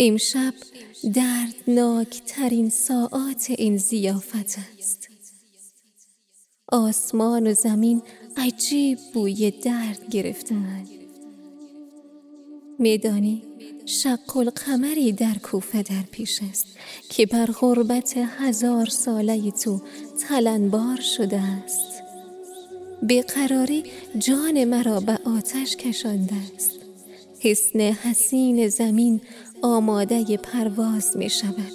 امشب دردناک ترین ساعات این زیافت است. آسمان و زمین عجیب بوی درد گرفتند میدانی شق القمری در کوفه در پیش است که بر غربت هزار ساله تو تلنبار شده است. بیقراری جان مرا به آتش کشانده است. حسن حسین زمین آماده پرواز می شود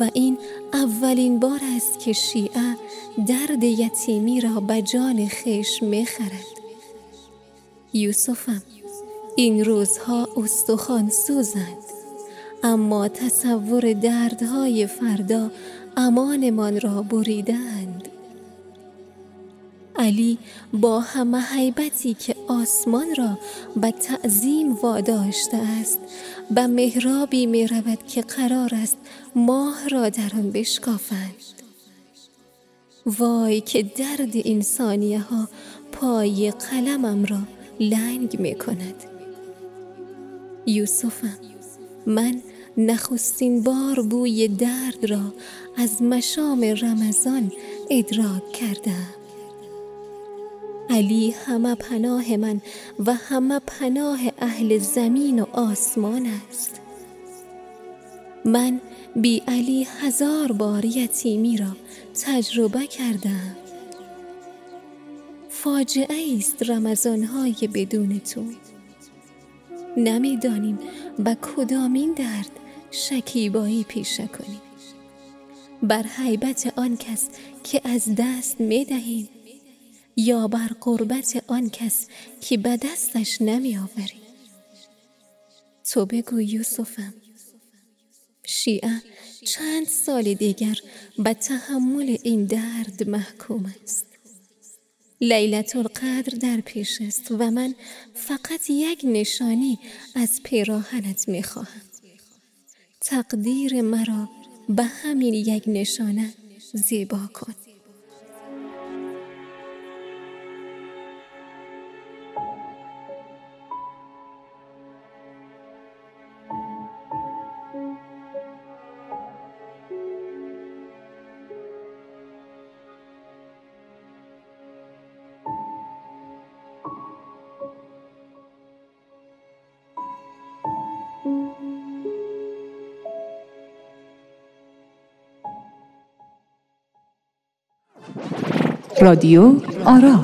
و این اولین بار است که شیعه درد یتیمی را به جان خیش می خرد. یوسفم این روزها استخوان سوزند اما تصور دردهای فردا امانمان را بریدند علی با همه حیبتی که آسمان را به تعظیم واداشته است. به محرابی می رود که قرار است ماه را در آن بشکافند. وای که درد انسانیه ها پای قلمم را لنگ می کند. یوسفم من نخستین بار بوی درد را از مشام رمضان ادراک کردم. علی همه پناه من و همه پناه اهل زمین و آسمان است. من بی علی هزار بار یتیمی را تجربه کردم. فاجعه است رمضانهای بدون تو. نمی‌دانیم به کدامین درد شکیبایی پیشه کنیم. بر حیبت آن کس که از دست می دهیم یا بر قربت آن کس که به دستش نمی آوریم تو بگو یوسفم شیعه چند سال دیگر به تحمل این درد محکوم است. لیلت القدر در پیش است و من فقط یک نشانی از پیراهنت می خواهم تقدیر مرا به همین یک نشانه زیبا کن. رادیو آرا